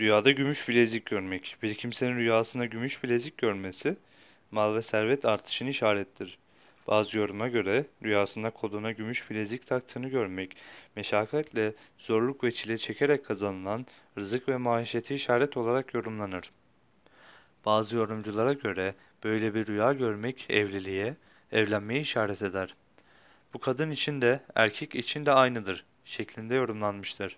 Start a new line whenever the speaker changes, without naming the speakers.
Rüyada gümüş bilezik görmek. Bir kimsenin rüyasında gümüş bilezik görmesi, mal ve servet artışını işarettir. Bazı yoruma göre rüyasında koluna gümüş bilezik taktığını görmek, meşakkatle, zorluk ve çile çekerek kazanılan rızık ve maişeti işaret olarak yorumlanır. Bazı yorumculara göre böyle bir rüya görmek evliliğe, evlenmeye işaret eder. Bu kadın için de erkek için de aynıdır şeklinde yorumlanmıştır.